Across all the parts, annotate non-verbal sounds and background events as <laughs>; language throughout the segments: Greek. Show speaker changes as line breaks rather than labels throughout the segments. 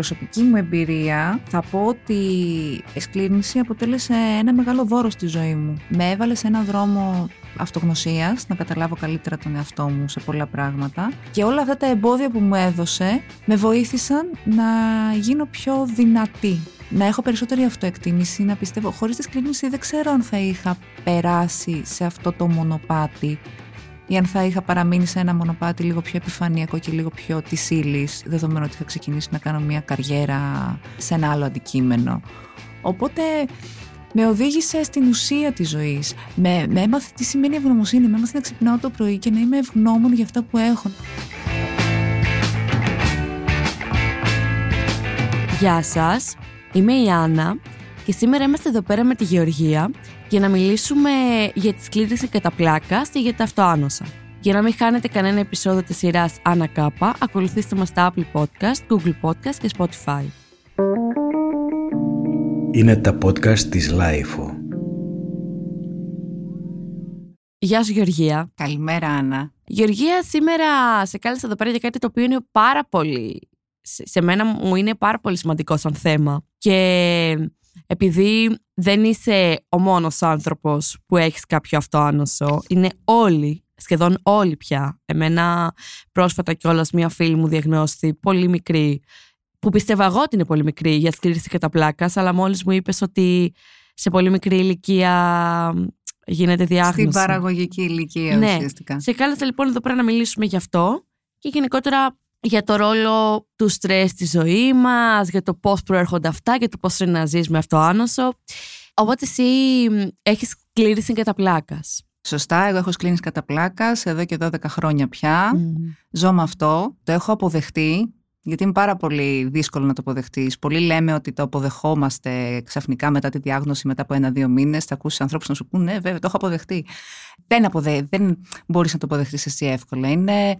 προσωπική μου εμπειρία θα πω ότι η σκλήρινση αποτέλεσε ένα μεγάλο δώρο στη ζωή μου. Με έβαλε σε έναν δρόμο αυτογνωσίας, να καταλάβω καλύτερα τον εαυτό μου σε πολλά πράγματα και όλα αυτά τα εμπόδια που μου έδωσε με βοήθησαν να γίνω πιο δυνατή. Να έχω περισσότερη αυτοεκτίμηση, να πιστεύω. Χωρίς τη σκλήρινση δεν ξέρω αν θα είχα περάσει σε αυτό το μονοπάτι ή αν θα είχα παραμείνει σε ένα μονοπάτι λίγο πιο επιφανειακό και λίγο πιο της ύλης, δεδομένου ότι θα ξεκινήσει να κάνω μια καριέρα σε ένα άλλο αντικείμενο. Οπότε με οδήγησε στην ουσία της ζωής. Με, με έμαθε τι σημαίνει ευγνωμοσύνη, με έμαθε να ξυπνάω το πρωί και να είμαι ευγνώμων για αυτά που έχω.
Γεια σας, είμαι η Άννα και σήμερα είμαστε εδώ πέρα με τη Γεωργία για να μιλήσουμε για τη σκλήρηση κατά πλάκα και για τα αυτοάνοσα. Για να μην χάνετε κανένα επεισόδιο της σειράς Άννα Κάπα, ακολουθήστε μας στα Apple Podcast, Google Podcast και Spotify.
Είναι τα podcast της LiFO.
Γεια σου Γεωργία.
Καλημέρα Άννα.
Γεωργία, σήμερα σε κάλεσα εδώ πέρα για κάτι το οποίο είναι πάρα πολύ... Σε μένα μου είναι πάρα πολύ σημαντικό σαν θέμα. Και επειδή δεν είσαι ο μόνος άνθρωπος που έχεις κάποιο αυτοάνοσο, είναι όλοι, σχεδόν όλοι πια. Εμένα πρόσφατα κιόλας μία φίλη μου διαγνώστηκε, πολύ μικρή, που πιστεύω εγώ ότι είναι πολύ μικρή για σκλήρηση κατά πλάκας, αλλά μόλις μου είπες ότι σε πολύ μικρή ηλικία γίνεται διάγνωση.
Στην παραγωγική ηλικία
ναι.
ουσιαστικά.
Σε κάλεσα λοιπόν εδώ πέρα να μιλήσουμε γι' αυτό και γενικότερα για το ρόλο του στρες στη ζωή μας, για το πώς προέρχονται αυτά, για το πώς είναι να ζεις με αυτό άνοσο. Οπότε εσύ έχεις κλήρηση κατά πλάκας.
Σωστά, εγώ έχω σκλήνει κατά πλάκα εδώ και 12 χρόνια πια. Ζω με αυτό, το έχω αποδεχτεί, γιατί είναι πάρα πολύ δύσκολο να το αποδεχτείς. Πολλοί λέμε ότι το αποδεχόμαστε ξαφνικά μετά τη διάγνωση, μετά από ένα-δύο μήνες. Θα ακούσεις ανθρώπους να σου πούνε, Ναι, βέβαια, το έχω αποδεχτεί. Δεν, αποδε... δεν μπορείς να το αποδεχτείς εσύ εύκολα. Είναι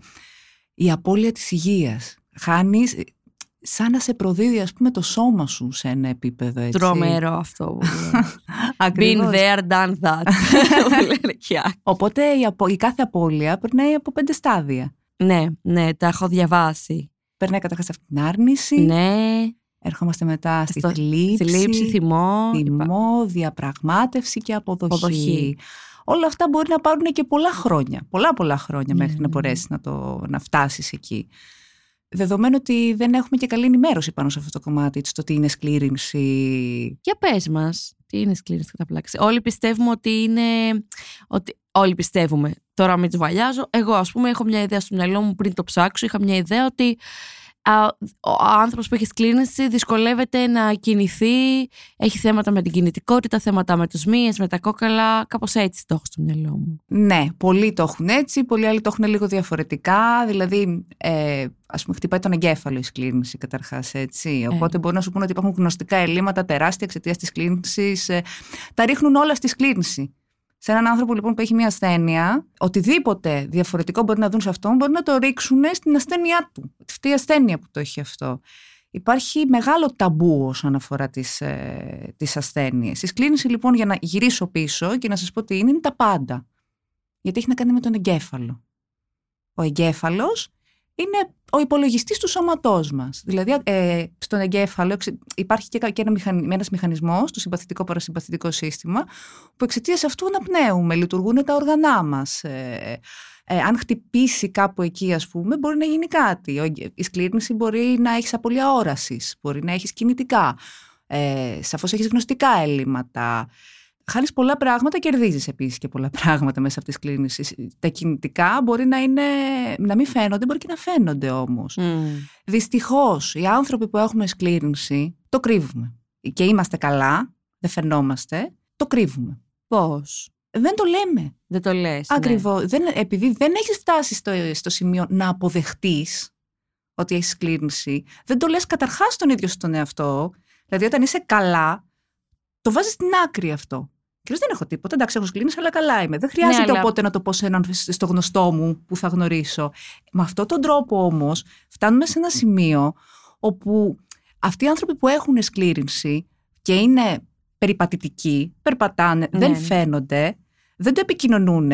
η απώλεια της υγείας. Χάνεις σαν να σε προδίδει ας πούμε το σώμα σου σε ένα επίπεδο έτσι.
Τρομερό αυτό. <laughs> Been there, done that. <laughs>
Οπότε η, απο... η κάθε απώλεια περνάει από πέντε στάδια.
Ναι, ναι, τα έχω διαβάσει.
Περνάει καταρχάς αυτή την άρνηση.
Ναι.
Ερχόμαστε μετά στη Στο... θλίψη,
θλίψη, θυμό,
θυμό διαπραγμάτευση και αποδοχή. αποδοχή όλα αυτά μπορεί να πάρουν και πολλά χρόνια, πολλά πολλά χρόνια μέχρι να ναι. μπορέσεις να, το, να φτάσεις εκεί. Δεδομένου ότι δεν έχουμε και καλή ενημέρωση πάνω σε αυτό το κομμάτι, στο τι είναι σκλήρινση.
Για πες μας, τι είναι σκλήρινση κατά πλάξη. Όλοι πιστεύουμε ότι είναι... Ότι... Όλοι πιστεύουμε. Τώρα μην βαλιάζω. Εγώ ας πούμε έχω μια ιδέα στο μυαλό μου πριν το ψάξω. Είχα μια ιδέα ότι ο άνθρωπος που έχεις σκλήνηση δυσκολεύεται να κινηθεί, έχει θέματα με την κινητικότητα, θέματα με τους μύες, με τα κόκαλα, κάπως έτσι το έχω στο μυαλό μου.
Ναι, πολλοί το έχουν έτσι, πολλοί άλλοι το έχουν λίγο διαφορετικά, δηλαδή ε, ας πούμε χτυπάει τον εγκέφαλο η σκλήνηση καταρχάς έτσι, ε. οπότε μπορεί να σου πούνε ότι υπάρχουν γνωστικά ελλείμματα τεράστια εξαιτίας της σκλήνησης, ε, τα ρίχνουν όλα στη σκλήνηση. Σε έναν άνθρωπο λοιπόν που έχει μια ασθένεια, οτιδήποτε διαφορετικό μπορεί να δουν σε αυτόν, μπορεί να το ρίξουν στην ασθένειά του. Αυτή η ασθένεια που το έχει αυτό. Υπάρχει μεγάλο ταμπού όσον αφορά τις, ε, τις ασθένειες. Η σκλήνηση λοιπόν για να γυρίσω πίσω και να σας πω τι είναι, είναι τα πάντα. Γιατί έχει να κάνει με τον εγκέφαλο. Ο εγκέφαλος είναι ο υπολογιστής του σώματός μας. Δηλαδή ε, στον εγκέφαλο υπάρχει και, και ένα μηχανι, ένας μηχανισμός, το συμπαθητικό παρασυμπαθητικό σύστημα, που εξαιτίας αυτού αναπνέουμε, λειτουργούν τα οργανά μας. Ε, ε, αν χτυπήσει κάπου εκεί, ας πούμε, μπορεί να γίνει κάτι. Η σκλήρνηση μπορεί να έχεις απολύα όρασης, μπορεί να έχεις κινητικά. Ε, σαφώς έχεις γνωστικά έλλειμματα χάνεις πολλά πράγματα, κερδίζεις επίσης και πολλά πράγματα μέσα από τις κλίνηση. Τα κινητικά μπορεί να, είναι, να μην φαίνονται, μπορεί και να φαίνονται όμως. Mm. Δυστυχώς, οι άνθρωποι που έχουμε σκλήρινση το κρύβουμε. Και είμαστε καλά, δεν φαινόμαστε, το κρύβουμε.
Πώς;
Δεν το λέμε.
Δεν το λες.
Ακριβώς. Ναι. επειδή δεν έχεις φτάσει στο, στο σημείο να αποδεχτείς ότι έχεις σκλήρινση, δεν το λες καταρχάς τον ίδιο στον εαυτό. Δηλαδή, όταν είσαι καλά, το βάζεις στην άκρη αυτό. Και δεν έχω τίποτα. Εντάξει, έχω σκλήνεις, αλλά καλά είμαι. Δεν χρειάζεται ναι, οπότε να το πω σε έναν στο γνωστό μου που θα γνωρίσω. Με αυτόν τον τρόπο όμως φτάνουμε σε ένα σημείο όπου αυτοί οι άνθρωποι που έχουν σκλήρινση και είναι περιπατητικοί, περπατάνε, ναι, δεν ναι. φαίνονται, δεν το επικοινωνούν,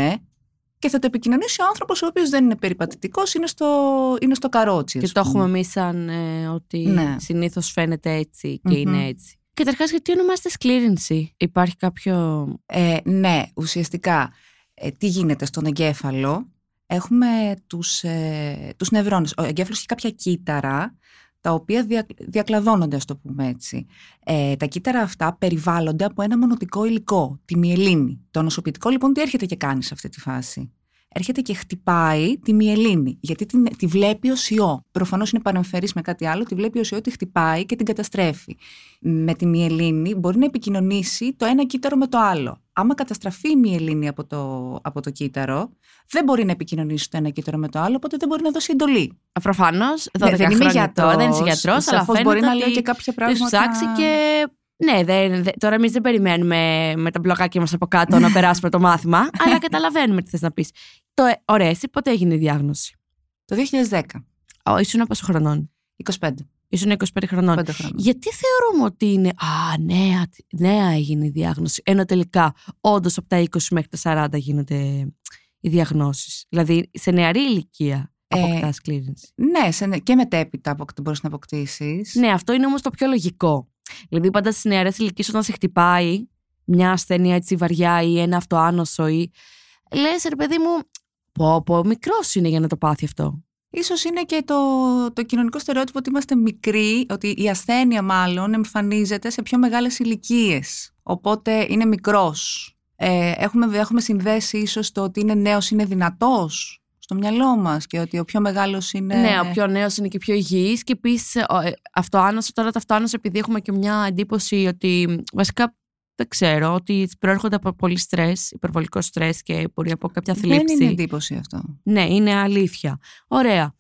και θα το επικοινωνήσει ο άνθρωπος ο οποίος δεν είναι περιπατητικός, είναι στο, είναι στο καρότσι.
Και
ας
το
πούμε.
έχουμε εμείς σαν ε, ότι
Ναι.
συνήθως φαίνεται έτσι και
Μμμ.
είναι έτσι. Καταρχά, γιατί ονομάζεται σκλήρινση; Υπάρχει κάποιο.
Ε, ναι, ουσιαστικά ε, τι γίνεται στον εγκέφαλο; Έχουμε τους, ε, τους νευρώνες. Ο εγκέφαλος έχει κάποια κύτταρα τα οποία δια, διακλαδώνονται, ας το πούμε έτσι. Ε, τα κύτταρα αυτά περιβάλλονται από ένα μονοτικό υλικό, τη μυελίνη. Το νοσοποιητικό λοιπόν τι έρχεται και κάνει σε αυτή τη φάση; Έρχεται και χτυπάει τη μυελίνη, γιατί την, τη βλέπει ως ιό. Προφανώς είναι παρεμφερής με κάτι άλλο, τη βλέπει ως ιό, τη χτυπάει και την καταστρέφει. Με τη μυελίνη μπορεί να επικοινωνήσει το ένα κύτταρο με το άλλο. Άμα καταστραφεί η μυελίνη από το, από το κύτταρο, δεν μπορεί να επικοινωνήσει το ένα κύτταρο με το άλλο, οπότε δεν μπορεί να δώσει εντολή.
Προφανώς.
Ναι, δεν είμαι γιατρός,
δεν είσαι γιατρός, αλλά
σαφώς
φαίνεται
μπορεί να
ότι
λέω και κάποια
το έχεις
πράγματα.
ψάξει και. Ναι, δεν, δεν- τώρα εμείς δεν περιμένουμε με τα μπλοκάκια μας από κάτω να περάσουμε το μάθημα, <laughs> αλλά καταλαβαίνουμε τι θες να πεις. Το, ε, ωραία, εσύ πότε έγινε η διάγνωση;
Το 2010,
Ω, ήσουν πόσο χρονών;
25,
Ήσουν 25 χρονών.
5 χρόνια.
Γιατί θεωρούμε ότι είναι. Α, νέα, νέα έγινε η διάγνωση. Ενώ τελικά, όντως από τα 20 μέχρι τα 40 γίνονται οι διαγνώσεις. Δηλαδή, σε νεαρή ηλικία
Ε,
αποκτάς σκλήρινση.
Ναι, σε, και μετέπειτα από, μπορείς να αποκτήσεις.
Ναι, αυτό είναι όμως το πιο λογικό. Δηλαδή, πάντα στις νεαρές ηλικίες, όταν σε χτυπάει μια ασθένεια έτσι βαριά ή ένα αυτοάνωσο ή. Λες, ρε παιδί μου, πω, πω, μικρός είναι για να το πάθει αυτό.
Ίσως είναι και το, το κοινωνικό στερεότυπο ότι είμαστε μικροί, ότι η ασθένεια μάλλον εμφανίζεται σε πιο μεγάλες ηλικίες. Οπότε είναι μικρός. Ε, έχουμε, έχουμε συνδέσει ίσως το ότι είναι νέος είναι δυνατός στο μυαλό μας και ότι ο πιο μεγάλος είναι...
Ναι, ο πιο νέος είναι και πιο υγιής. Και επίσης, αυτοάνωση, τώρα το αυτοάνωση, επειδή έχουμε και μια εντύπωση ότι βασικά δεν ξέρω, ότι προέρχονται από πολύ στρες, υπερβολικό στρες και μπορεί από κάποια
Δεν
θλίψη.
είναι εντύπωση αυτό.
Ναι, είναι αλήθεια. Ωραία.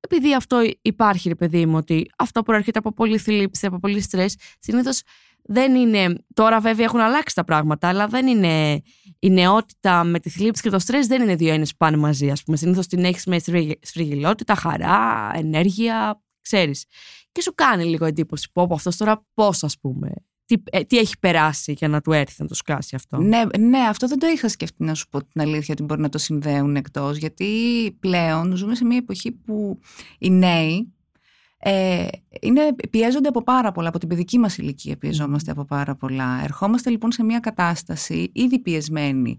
Επειδή αυτό υπάρχει, ρε παιδί μου, ότι αυτό προέρχεται από πολύ θλίψη, από πολύ στρες, συνήθως δεν είναι. Τώρα, βέβαια, έχουν αλλάξει τα πράγματα, αλλά δεν είναι. Η νεότητα με τη θλίψη και το στρες δεν είναι δύο έννοιες που πάνε μαζί. Α πούμε, συνήθως την έχεις με σφριγι- σφριγγυλότητα, χαρά, ενέργεια, ξέρεις. Και σου κάνει λίγο εντύπωση. Πω, πω αυτός τώρα πώς, ας πούμε. Τι, ε, τι έχει περάσει για να του έρθει να το σκάσει αυτό.
Ναι, ναι, αυτό δεν το είχα σκεφτεί να σου πω την αλήθεια ότι μπορεί να το συνδέουν εκτός γιατί πλέον ζούμε σε μια εποχή που οι νέοι ε, είναι, πιέζονται από πάρα πολλά, από την παιδική μας ηλικία πιεζόμαστε από πάρα πολλά. Ερχόμαστε λοιπόν σε μια κατάσταση ήδη πιεσμένη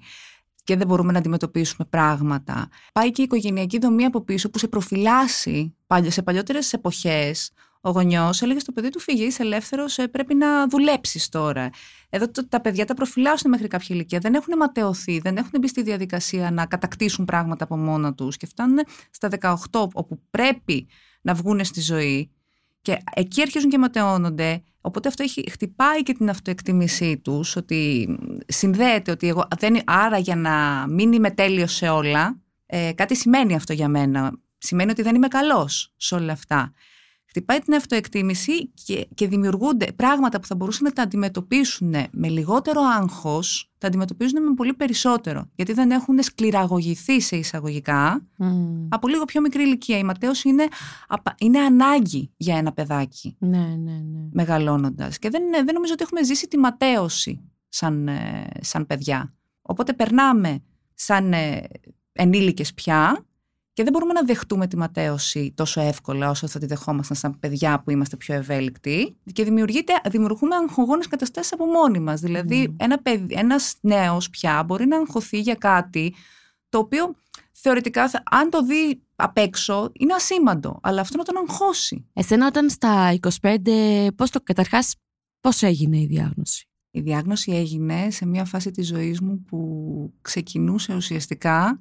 και δεν μπορούμε να αντιμετωπίσουμε πράγματα. Πάει και η οικογενειακή δομή από πίσω που σε προφυλάσσει παλι- σε παλιότερες εποχές ο γονιός έλεγε στο παιδί του: Φύγε, είσαι ελεύθερος, πρέπει να δουλέψεις τώρα. Εδώ το- τα παιδιά τα προφυλάσσουν μέχρι κάποια ηλικία. Δεν έχουν ματαιωθεί, δεν έχουν μπει στη διαδικασία να κατακτήσουν πράγματα από μόνα τους και φτάνουν στα 18, όπου πρέπει να βγουν στη ζωή. Και εκεί αρχίζουν και ματαιώνονται. Οπότε αυτό έχει, χτυπάει και την αυτοεκτίμησή τους, ότι συνδέεται ότι εγώ. Δεν, άρα για να μην είμαι τέλειος σε όλα, ε, κάτι σημαίνει αυτό για μένα. Σημαίνει ότι δεν είμαι καλός σε όλα αυτά χτυπάει την αυτοεκτίμηση και, και δημιουργούνται πράγματα που θα μπορούσαν να τα αντιμετωπίσουν με λιγότερο άγχος, τα αντιμετωπίζουν με πολύ περισσότερο. Γιατί δεν έχουν σκληραγωγηθεί σε εισαγωγικά
Μμμ.
από λίγο πιο μικρή ηλικία. Η ματέωση είναι, απα- είναι ανάγκη για ένα παιδάκι
Ναι, ναι, ναι.
μεγαλώνοντας. Και δεν, είναι- δεν νομίζω ότι έχουμε ζήσει τη ματέωση σαν, ε, σαν παιδιά. Οπότε περνάμε σαν ε, ενήλικες πια και δεν μπορούμε να δεχτούμε τη ματέωση τόσο εύκολα όσο θα τη δεχόμασταν σαν παιδιά που είμαστε πιο ευέλικτοι και δημιουργείται, δημιουργούμε αγχογόνες καταστάσεις από μόνοι μας. Δηλαδή
Μμμ.
ένα παιδί, ένας νέος πια μπορεί να αγχωθεί για κάτι το οποίο θεωρητικά θα- αν το δει απ' έξω είναι ασήμαντο, αλλά αυτό να τον αγχώσει.
Εσένα όταν στα 25, πώς το καταρχάς, πώς έγινε η διάγνωση;
Η διάγνωση έγινε σε μια φάση της ζωής μου που ξεκινούσε ουσιαστικά.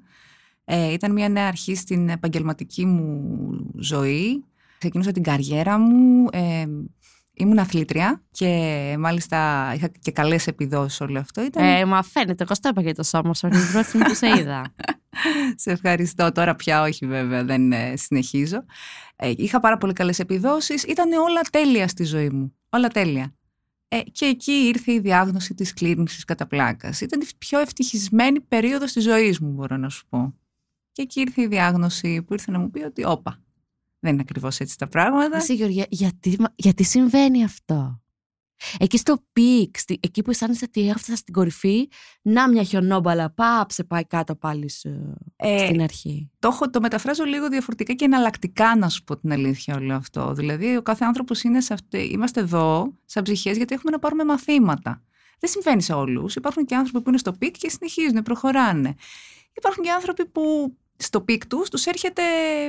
Ε, ήταν μια νέα αρχή στην επαγγελματική μου ζωή. Ξεκινούσα την καριέρα μου. Ε, ήμουν αθλήτρια και μάλιστα είχα και καλές επιδόσεις όλο αυτό. Ήταν...
Ε, μα φαίνεται, εγώ στο είπα για το σώμα σου, την πρώτη στιγμή που σε είδα. <laughs>
Σε ευχαριστώ. Τώρα πια όχι βέβαια, δεν ε, συνεχίζω. Ε, είχα πάρα πολύ καλές επιδόσεις. Ήταν όλα τέλεια στη ζωή μου. Όλα τέλεια. Ε, και εκεί ήρθε η διάγνωση της σκλήρυνσης κατά πλάκας. Ήταν η πιο ευτυχισμένη περίοδος της ζωής μου, μπορώ να σου πω. Και εκεί ήρθε η διάγνωση που ήρθε να μου πει ότι όπα, δεν είναι ακριβώς έτσι τα πράγματα.
Εσύ Γεωργία, γιατί, μα- γιατί συμβαίνει αυτό; Εκεί στο peak, εκεί που αισθάνεσαι ότι έφτασα στην κορυφή, να μια χιονόμπαλα, πάψε, πάει κάτω πάλι ε, στην αρχή.
Το, έχω, το μεταφράζω λίγο διαφορετικά και εναλλακτικά, να σου πω την αλήθεια όλο αυτό. Δηλαδή, ο κάθε άνθρωπος είναι σε αυτή, είμαστε εδώ, σαν ψυχές, γιατί έχουμε να πάρουμε μαθήματα. Δεν συμβαίνει σε όλους. Υπάρχουν και άνθρωποι που είναι στο peak και συνεχίζουν, προχωράνε. Υπάρχουν και άνθρωποι που στο peak τους τους έρχεται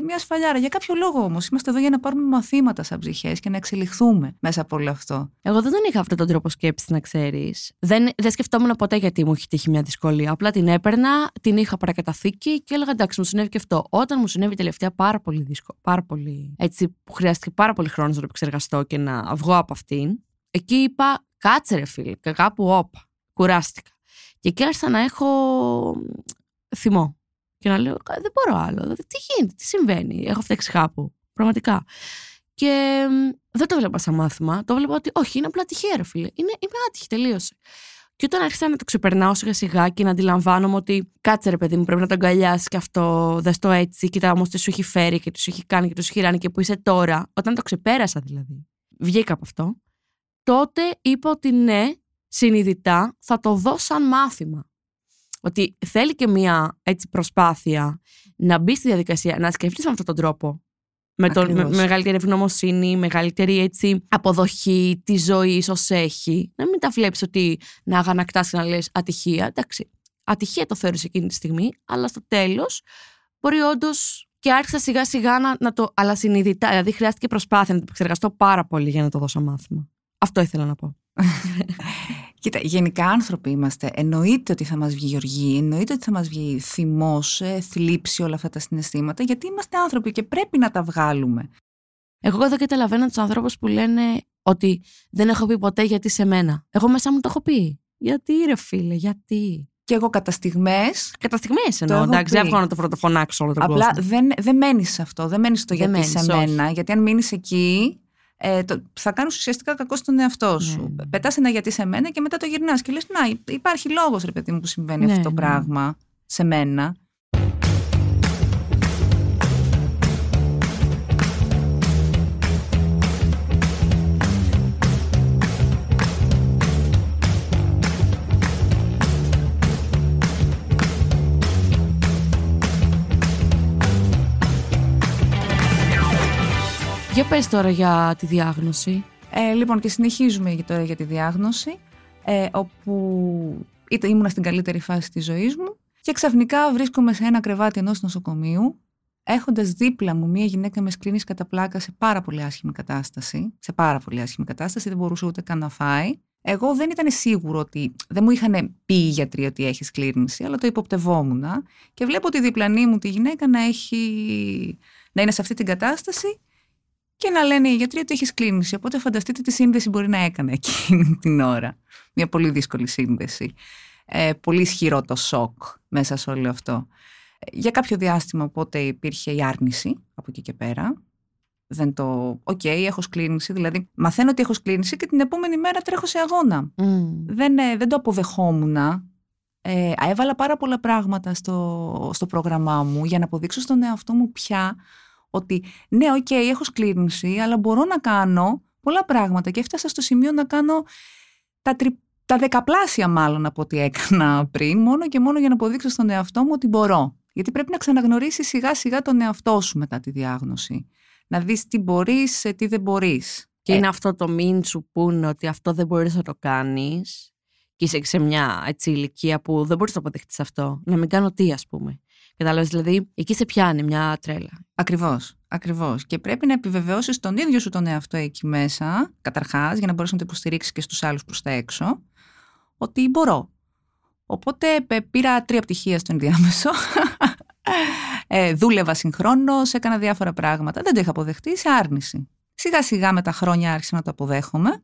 μια σφαλιάρα. Για κάποιο λόγο όμως. Είμαστε εδώ για να πάρουμε μαθήματα σαν ψυχές και να εξελιχθούμε μέσα από όλο αυτό.
Εγώ δεν τον είχα αυτόν τον τρόπο σκέψης, να ξέρεις. Δεν, δεν σκεφτόμουν ποτέ γιατί μου έχει τύχει μια δυσκολία. Απλά την έπαιρνα, την είχα παρακαταθήκη και έλεγα εντάξει, μου συνέβη και αυτό. Όταν μου συνέβη τελευταία πάρα πολύ δύσκολο, πάρα πολύ. Έτσι, που χρειάστηκε πάρα πολύ χρόνο να το επεξεργαστώ και να βγω από αυτήν. Εκεί είπα, κάτσε ρε φίλε, κάπου όπα. Κουράστηκα. Και εκεί άρχισα να έχω θυμό. Και να λέω, δεν μπορώ άλλο. Τι γίνεται, τι συμβαίνει; Έχω φταίξει κάπου. Πραγματικά. Και δεν το βλέπα σαν μάθημα. Το βλέπα ότι όχι, είναι απλά τυχαία, φίλε. Είναι, είμαι άτυχη, τελείωσε. Και όταν άρχισα να το ξεπερνάω σιγά σιγά και να αντιλαμβάνομαι ότι κάτσε ρε παιδί μου, πρέπει να το αγκαλιάσει και αυτό, δες το έτσι, κοίτα όμως τι σου έχει φέρει και τι σου έχει κάνει και τι σου έχει ράνει και που είσαι τώρα, όταν το ξεπέρασα δηλαδή, βγήκα από αυτό, τότε είπα ότι ναι, συνειδητά θα το δω σαν μάθημα. Ότι θέλει και μία έτσι προσπάθεια να μπει στη διαδικασία, να σκεφτείς με αυτόν τον τρόπο. Με, το, με, μεγαλύτερη ευγνωμοσύνη, μεγαλύτερη έτσι αποδοχή της ζωής ως έχει. Να μην τα βλέπεις ότι να αγανακτάς και να λες ατυχία. Εντάξει, ατυχία το θεωρείς εκείνη τη στιγμή, αλλά στο τέλος μπορεί όντως και άρχισα σιγά σιγά να, να, το. Αλλά συνειδητά. Δηλαδή χρειάστηκε προσπάθεια να το επεξεργαστώ πάρα πολύ για να το δώσω μάθημα. Αυτό ήθελα να πω. <laughs>
Κοίτα, γενικά άνθρωποι είμαστε. Εννοείται ότι θα μας βγει οργή, εννοείται ότι θα μας βγει θυμός, ε, θλίψη, όλα αυτά τα συναισθήματα, γιατί είμαστε άνθρωποι και πρέπει να τα βγάλουμε.
Εγώ δεν καταλαβαίνω τους ανθρώπους που λένε ότι δεν έχω πει ποτέ γιατί σε μένα. Εγώ μέσα μου το έχω πει. Γιατί ρε φίλε, γιατί;
Και εγώ κατά στιγμές.
Κατά στιγμές εννοώ. Εντάξει, δεν έχω να το πρωτοφωνάξω όλο τον
Απλά
κόσμο.
δεν, δεν μένεις σε αυτό. Δεν μένεις στο γιατί σε μένα. Γιατί αν μείνεις εκεί, ε, το, θα κάνεις ουσιαστικά κακό στον εαυτό σου. Ναι. ναι. Πετάς ένα γιατί σε μένα και μετά το γυρνάς και λες να υπάρχει λόγος ρε παιδί μου που συμβαίνει ναι, αυτό το ναι. πράγμα σε μένα.
Για πες τώρα για τη διάγνωση.
Ε, λοιπόν, και συνεχίζουμε τώρα για τη διάγνωση, ε, όπου ήμουνα στην καλύτερη φάση της ζωής μου και ξαφνικά βρίσκομαι σε ένα κρεβάτι ενός νοσοκομείου, έχοντας δίπλα μου μια γυναίκα με σκλήνης κατά πλάκα σε πάρα πολύ άσχημη κατάσταση, σε πάρα πολύ άσχημη κατάσταση, δεν μπορούσε ούτε καν να φάει. Εγώ δεν ήταν σίγουρο ότι δεν μου είχαν πει οι γιατροί ότι έχει σκλήρνηση, αλλά το υποπτευόμουν. Και βλέπω τη διπλανή μου τη γυναίκα να, έχει, να είναι σε αυτή την κατάσταση και να λένε οι γιατροί ότι έχεις σκλήρυνση. Οπότε φανταστείτε τι σύνδεση μπορεί να έκανε εκείνη την ώρα. Μια πολύ δύσκολη σύνδεση. Ε, πολύ ισχυρό το σοκ μέσα σε όλο αυτό. Για κάποιο διάστημα οπότε υπήρχε η άρνηση από εκεί και πέρα. Δεν το. OK, okay, έχω σκλήρυνση. Δηλαδή, μαθαίνω ότι έχω σκλήρυνση και την επόμενη μέρα τρέχω σε αγώνα. Δεν, ε, δεν το αποδεχόμουν. Ε, έβαλα πάρα πολλά πράγματα στο, στο πρόγραμμά μου για να αποδείξω στον εαυτό μου πια ότι ναι, OK, okay, έχω σκλήρυνση, αλλά μπορώ να κάνω πολλά πράγματα και έφτασα στο σημείο να κάνω τα, τρι... τα δεκαπλάσια μάλλον από ό,τι έκανα πριν, μόνο και μόνο για να αποδείξω στον εαυτό μου ότι μπορώ. Γιατί πρέπει να ξαναγνωρίσεις σιγά σιγά τον εαυτό σου μετά τη διάγνωση. Να δεις τι μπορείς, τι δεν μπορείς.
Και είναι ε. αυτό το μην σου πούνε ότι αυτό δεν μπορείς να το κάνεις και είσαι σε μια έτσι, ηλικία που δεν μπορείς να αποδεχτείς αυτό. Να μην κάνω τι ας πούμε. Κατάλαβες, δηλαδή, εκεί σε πιάνει μια τρέλα.
Ακριβώς. Ακριβώς. Και πρέπει να επιβεβαιώσεις τον ίδιο σου τον εαυτό εκεί μέσα, καταρχάς, για να μπορέσει να το υποστηρίξεις και στους άλλους προς τα έξω, ότι μπορώ. Οπότε πήρα τρία πτυχία στο ενδιάμεσο. <laughs> ε, δούλευα συγχρόνως, έκανα διάφορα πράγματα. Δεν το είχα αποδεχτεί σε άρνηση. Σιγά σιγά με τα χρόνια άρχισα να το αποδέχομαι.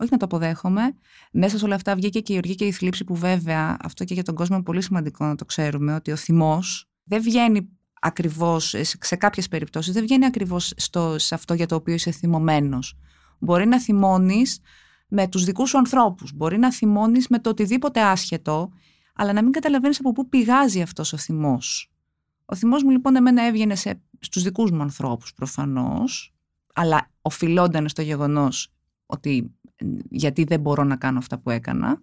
Όχι να το αποδέχομαι. Μέσα σε όλα αυτά βγήκε και η οργή και η θλίψη που βέβαια αυτό και για τον κόσμο είναι πολύ σημαντικό να το ξέρουμε ότι ο θυμός δεν βγαίνει ακριβώς, σε κάποιες περιπτώσεις, δεν βγαίνει ακριβώς σε αυτό για το οποίο είσαι θυμωμένος. Μπορεί να θυμώνεις με τους δικούς σου ανθρώπους, μπορεί να θυμώνεις με το οτιδήποτε άσχετο, αλλά να μην καταλαβαίνεις από πού πηγάζει αυτός ο θυμός. Ο θυμός μου λοιπόν εμένα έβγαινε στους δικούς μου ανθρώπους προφανώς, αλλά οφειλόταν στο γεγονός ότι γιατί δεν μπορώ να κάνω αυτά που έκανα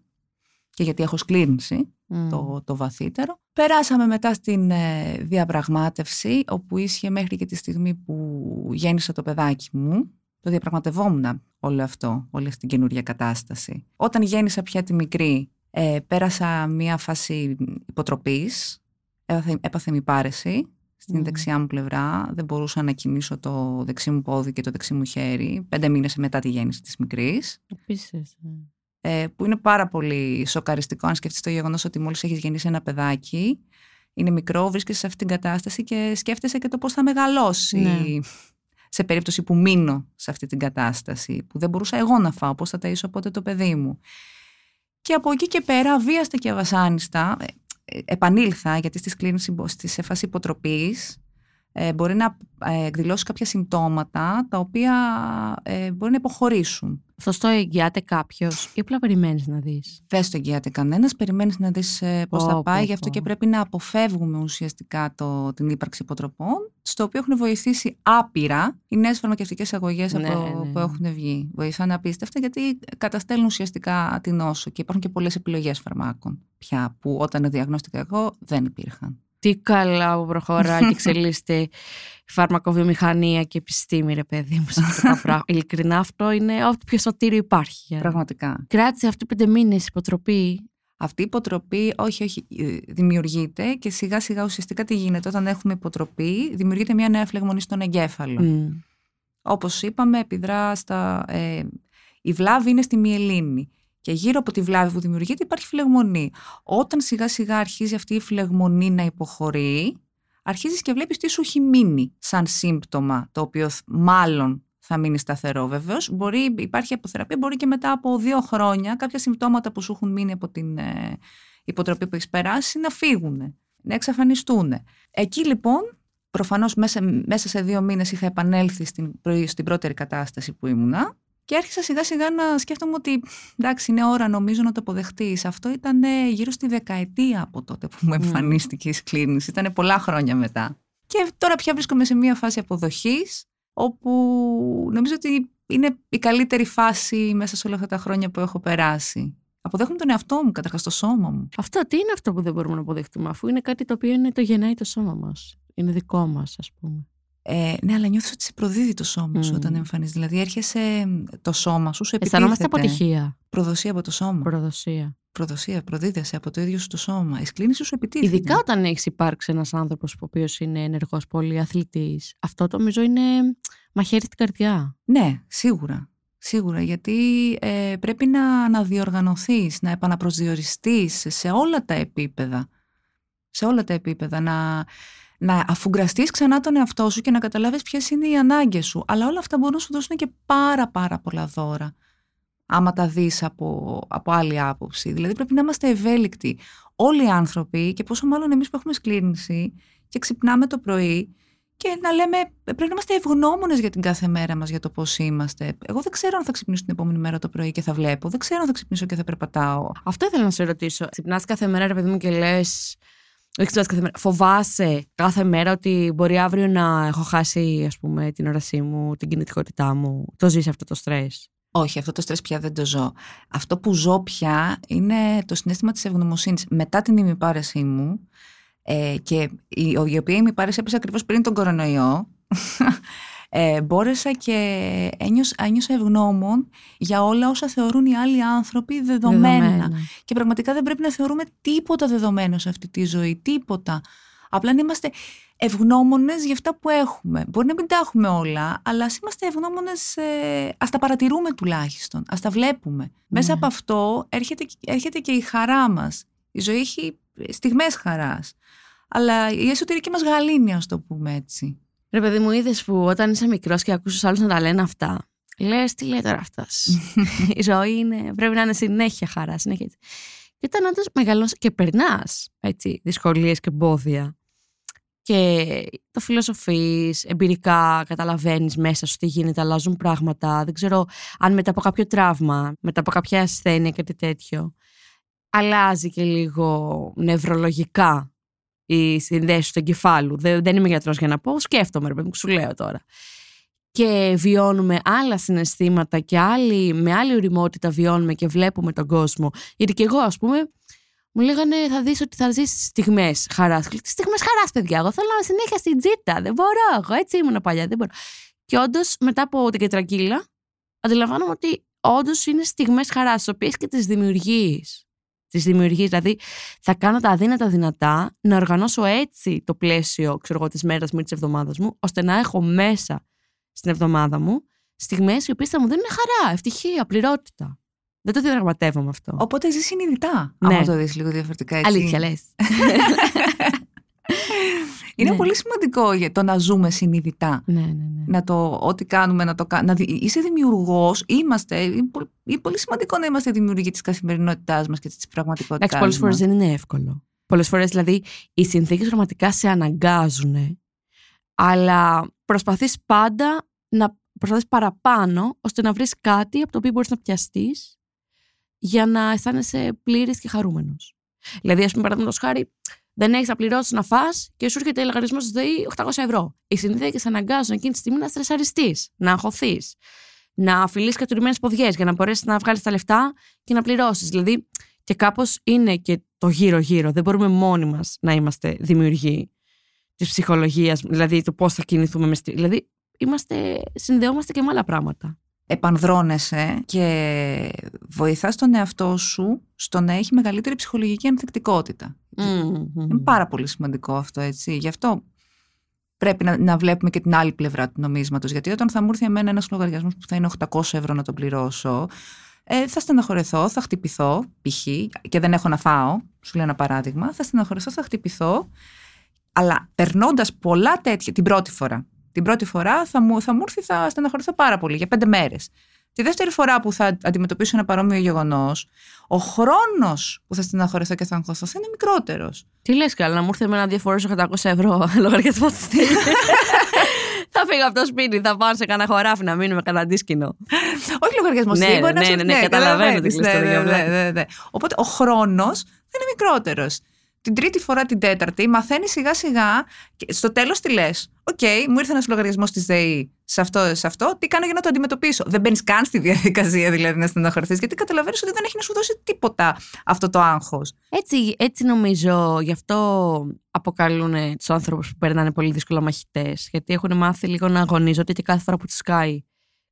και γιατί έχω σκλήρινση,
Μμ.
το, το βαθύτερο. Περάσαμε μετά στην ε, διαπραγμάτευση, όπου ίσχυε μέχρι και τη στιγμή που γέννησα το παιδάκι μου. Το διαπραγματευόμουν όλο αυτό, όλη αυτή την καινούργια κατάσταση. Όταν γέννησα πια τη μικρή, ε, πέρασα μία φάση υποτροπής, έπαθε, έπαθε μη πάρεση στην
Μμ.
δεξιά μου πλευρά, δεν μπορούσα να κινήσω το δεξί μου πόδι και το δεξί μου χέρι, πέντε μήνες μετά τη γέννηση της μικρής
Επίσης.
ε, που είναι πάρα πολύ σοκαριστικό αν σκεφτείς το γεγονός ότι μόλις έχεις γεννήσει ένα παιδάκι, είναι μικρό, βρίσκεσαι σε αυτή την κατάσταση και σκέφτεσαι και το πώς θα μεγαλώσει
Ναι.
σε περίπτωση που μείνω σε αυτή την κατάσταση, που δεν μπορούσα εγώ να φάω, πώς θα ταΐσω οπότε το παιδί μου. Και από εκεί και πέρα, αβίαστα και αβασάνιστα, ε, ε, επανήλθα, γιατί στη σκλήνηση, στη σε φάση υποτροπής, ε, μπορεί να ε, εκδηλώσει κάποια συμπτώματα τα οποία ε, μπορεί να υποχωρήσουν.
Αυτό το εγγυάται κάποιος ή απλά περιμένεις να δεις;
Δεν στο εγγυάται κανένας. Περιμένεις να δεις πώς
Πω,
θα πάει.
πω,
Γι' αυτό
πω.
και πρέπει να αποφεύγουμε ουσιαστικά το, την ύπαρξη υποτροπών, στο οποίο έχουν βοηθήσει άπειρα οι νέες φαρμακευτικές αγωγές
Ναι,
από,
ναι.
που έχουν βγει. Βοηθάνε απίστευτα γιατί καταστέλνουν ουσιαστικά την νόσο και υπάρχουν και πολλές επιλογές φαρμάκων πια που όταν διαγνώστηκα εγώ δεν υπήρχαν.
Τι καλά που προχωράει και <laughs> εξελίσσεται η φαρμακοβιομηχανία και η επιστήμη, ρε παιδί μου, σε αυτά τα <laughs> πράγματα. Ειλικρινά αυτό είναι ό,τι πιο σωτήριο υπάρχει.
Πραγματικά.
Κράτησε αυτή πέντε μήνες υποτροπή.
Αυτή η υποτροπή, όχι, όχι, ε, δημιουργείται και σιγά σιγά ουσιαστικά τι γίνεται. Όταν έχουμε υποτροπή, δημιουργείται μια νέα φλεγμονή στον εγκέφαλο.
Μμ.
Όπως είπαμε, επιδρά στα... Ε, η βλάβη είναι στη μυελίνη. Και γύρω από τη βλάβη που δημιουργείται υπάρχει φλεγμονή. Όταν σιγά σιγά αρχίζει αυτή η φλεγμονή να υποχωρεί, αρχίζεις και βλέπεις τι σου έχει μείνει σαν σύμπτωμα, το οποίο θ- μάλλον θα μείνει σταθερό βεβαίως. Μπορεί, υπάρχει αποθεραπεία, μπορεί και μετά από δύο χρόνια κάποια συμπτώματα που σου έχουν μείνει από την ε, υποτροπή που έχεις περάσει να φύγουν, να εξαφανιστούν. Εκεί λοιπόν προφανώς μέσα, μέσα σε δύο μήνες είχα επανέλθει στην, πρωί- στην πρώτερη κατάσταση που ήμουνα και άρχισα σιγά σιγά να σκέφτομαι ότι εντάξει είναι ώρα νομίζω να το αποδεχτείς. Αυτό ήταν ε, γύρω στη δεκαετία από τότε που μου εμφανίστηκε η σκλήνηση. Ήταν πολλά χρόνια μετά. Και τώρα πια βρίσκομαι σε μια φάση αποδοχής όπου νομίζω ότι είναι η καλύτερη φάση μέσα σε όλα αυτά τα χρόνια που έχω περάσει. Αποδέχομαι τον εαυτό μου, καταρχάς το σώμα μου.
Αυτό τι είναι αυτό που δεν μπορούμε να αποδεχτούμε, αφού είναι κάτι το οποίο είναι το γεννάει το σώμα μας. Είναι δικό μας, ας πούμε.
Ε, ναι, αλλά νιώθεις ότι σε προδίδει το σώμα σου
Μμμ.
όταν εμφανίζεται. Δηλαδή έρχεσαι το σώμα σου, σου επιτίθεται.
Αισθανόμαστε αποτυχία,
Προδοσία από το σώμα.
προδοσία.
Προδοσία, προδίδεσαι από το ίδιο σου το σώμα. Η σκλήνηση σου επιτίθεται.
Ειδικά όταν έχεις υπάρξει ένας άνθρωπος ο οποίος είναι ενεργός, πολύ αθλητής. Αυτό το νομίζω είναι μαχαίρι στην καρδιά.
Ναι, σίγουρα. Σίγουρα, γιατί ε, πρέπει να αναδιοργανωθείς, να επαναπροσδιοριστείς σε όλα τα επίπεδα. Σε όλα τα επίπεδα. Να, να αφουγκραστείς ξανά τον εαυτό σου και να καταλάβεις ποιες είναι οι ανάγκες σου. Αλλά όλα αυτά μπορούν να σου δώσουν και πάρα πάρα πολλά δώρα. Άμα τα δεις από, από άλλη άποψη. Δηλαδή πρέπει να είμαστε ευέλικτοι. Όλοι οι άνθρωποι και πόσο μάλλον εμείς που έχουμε σκλήρινση και ξυπνάμε το πρωί και να λέμε πρέπει να είμαστε ευγνώμονες για την κάθε μέρα μας, για το πώς είμαστε. Εγώ δεν ξέρω αν θα ξυπνήσω την επόμενη μέρα το πρωί και θα βλέπω. Δεν ξέρω αν θα ξυπνήσω και θα περπατάω.
Αυτό ήθελα να σε ρωτήσω. Ξυπνάς κάθε μέρα, ρε παιδί μου, και λες. Όχι ξυπνάς κάθε μέρα. Φοβάσαι κάθε μέρα ότι μπορεί αύριο να έχω χάσει ας πούμε, την όρασή μου, την κινητικότητά μου; Το ζεις αυτό το στρες;
Όχι, αυτό το στρες πια δεν το ζω. Αυτό που ζω πια είναι το συνέστημα της ευγνωμοσύνης. Μετά την ημιπάρεσή μου, ε, και η, η οποία ημιπάρεση έπεσε ακριβώς πριν τον κορονοϊό, ε, μπόρεσα και ένιωσα, ένιωσα ευγνώμων για όλα όσα θεωρούν οι άλλοι άνθρωποι δεδομένα. Και πραγματικά δεν πρέπει να θεωρούμε τίποτα δεδομένο σε αυτή τη ζωή, τίποτα. Απλά να είμαστε ευγνώμονες για αυτά που έχουμε. Μπορεί να μην τα έχουμε όλα, αλλά ας είμαστε ευγνώμονες, ε, ας τα παρατηρούμε τουλάχιστον, ας τα βλέπουμε. Μέσα από αυτό έρχεται, έρχεται και η χαρά μας. Η ζωή έχει στιγμές χαράς. Αλλά η εσωτερική μας γαλήνη, ας το πούμε έτσι.
Ρε παιδί μου, είδες που όταν είσαι μικρός και ακούς άλλους να τα λένε αυτά. Λες, τι λέει τώρα αυτός; <laughs> η ζωή είναι, πρέπει να είναι συνέχεια χαρά. Συνέχεια. έτσι. Και όταν όντω μεγαλώνεις και περνάς δυσκολίες και εμπόδια και το φιλοσοφείς, εμπειρικά καταλαβαίνεις μέσα σου τι γίνεται, αλλάζουν πράγματα. Δεν ξέρω αν μετά από κάποιο τραύμα, μετά από κάποια ασθένεια, κάτι τέτοιο, αλλάζει και λίγο νευρολογικά η συνδέση του εγκεφάλου. Δεν, δεν είμαι γιατρός για να πω, σκέφτομαι, ρε παιδί μου, σου λέω τώρα. και βιώνουμε άλλα συναισθήματα και άλλη, με άλλη οριμότητα βιώνουμε και βλέπουμε τον κόσμο. Γιατί και εγώ, ας πούμε, μου λέγανε θα δεις ότι θα ζεις στιγμές χαράς. Τι στιγμές χαράς, παιδιά. Εγώ θέλω να συνέχεια στην τζίτα. Δεν μπορώ. Εγώ έτσι ήμουν παλιά. Δεν μπορώ. Και όντως, μετά από την κετρακύλα, αντιλαμβάνομαι ότι όντως είναι στιγμές χαράς, τις οποίες και τις δημιουργείς. Τις δημιουργεί, δηλαδή θα κάνω τα αδύνατα δυνατά να οργανώσω έτσι το πλαίσιο της μέρας μου ή της εβδομάδας μου, ώστε να έχω μέσα στην εβδομάδα μου στιγμές οι οποίες θα μου δίνουν χαρά, ευτυχία, πληρότητα. Δεν το διαδραματεύομαι αυτό.
Οπότε ζεις συνειδητά. Ναι. Αν το δεις λίγο διαφορετικά έτσι.
Αλήθεια λες. <laughs>
Είναι ναι. πολύ σημαντικό για το να ζούμε συνειδητά.
Ναι, ναι, ναι.
Να το, ό,τι κάνουμε, να το κάνουμε. Είσαι δημιουργός, είμαστε. Είναι πολύ σημαντικό να είμαστε δημιουργοί της καθημερινότητάς μας και της πραγματικότητάς μα.
πολλές φορές δεν είναι εύκολο. Πολλές φορές δηλαδή οι συνθήκες πραγματικά σε αναγκάζουν, αλλά προσπαθείς πάντα να προσπαθείς παραπάνω ώστε να βρεις κάτι από το οποίο μπορείς να πιαστείς για να αισθάνεσαι πλήρης και χαρούμενος. Δηλαδή, ας πούμε, παραδείγματος χάρη, δεν έχεις να πληρώσεις να φά και σου έρχεται λογαριασμός στη ΔΕΗ 800 ευρώ. Οι συνθήκε αναγκάζουν εκείνη τη στιγμή να στρεσαριστείς, να αγχωθείς, να αφιλείς κατουρημένες ποδιές για να μπορέσεις να βγάλεις τα λεφτά και να πληρώσεις. Δηλαδή, και κάπως είναι και το γύρω-γύρω. Δεν μπορούμε μόνοι μας να είμαστε δημιουργοί της ψυχολογίας, δηλαδή το πώς θα κινηθούμε μες στη. Δηλαδή, είμαστε, συνδεόμαστε και με άλλα πράγματα
επανδρώνεσαι και βοηθάς τον εαυτό σου στο να έχει μεγαλύτερη ψυχολογική ανθεκτικότητα. Είναι πάρα πολύ σημαντικό αυτό, έτσι. Γι' αυτό πρέπει να, να βλέπουμε και την άλλη πλευρά του νομίσματος. Γιατί όταν θα μου έρθει εμένα ένας λογαριασμός που θα είναι 800 ευρώ να τον πληρώσω, ε, θα στεναχωρεθώ, θα χτυπηθώ, π.χ. και δεν έχω να φάω, σου λέω ένα παράδειγμα, θα στεναχωρεθώ, θα χτυπηθώ, αλλά περνώντας πολλά τέτοια την πρώτη φορά, την πρώτη φορά θα μου, θα μου έρθει, θα στεναχωρηθώ πάρα πολύ για πέντε μέρες. Τη δεύτερη φορά που θα αντιμετωπίσω ένα παρόμοιο γεγονός, ο χρόνος που θα στεναχωρηθώ και θα αγχωθώ θα είναι μικρότερος.
Τι λες, καλά, να μου έρθει με ένα διαφορέσιο 800 ευρώ <laughs> λογαριασμό τη <laughs> Θα φύγω από το σπίτι, θα πάω σε κανένα χωράφι να μείνουμε κατά αντίσκηνο.
Όχι λογαριασμό
ναι, ναι, ναι, ναι, ναι, καταλαβαίνω τι ναι,
ναι, ναι, Οπότε ο χρόνος θα είναι μικρότερος την τρίτη φορά την τέταρτη, μαθαίνεις σιγά σιγά και στο τέλος τι λες. Οκ, okay, μου ήρθε ένας λογαριασμός της ΔΕΗ σε αυτό, σε αυτό, τι κάνω για να το αντιμετωπίσω; Δεν μπαίνεις καν στη διαδικασία δηλαδή να στεναχωρηθείς, γιατί καταλαβαίνεις ότι δεν έχει να σου δώσει τίποτα αυτό το άγχος.
Έτσι, έτσι νομίζω, γι' αυτό αποκαλούν τους άνθρωπους που περνάνε πολύ δύσκολα μαχητές, γιατί έχουν μάθει λίγο να αγωνίζονται και κάθε φορά που τους σκάει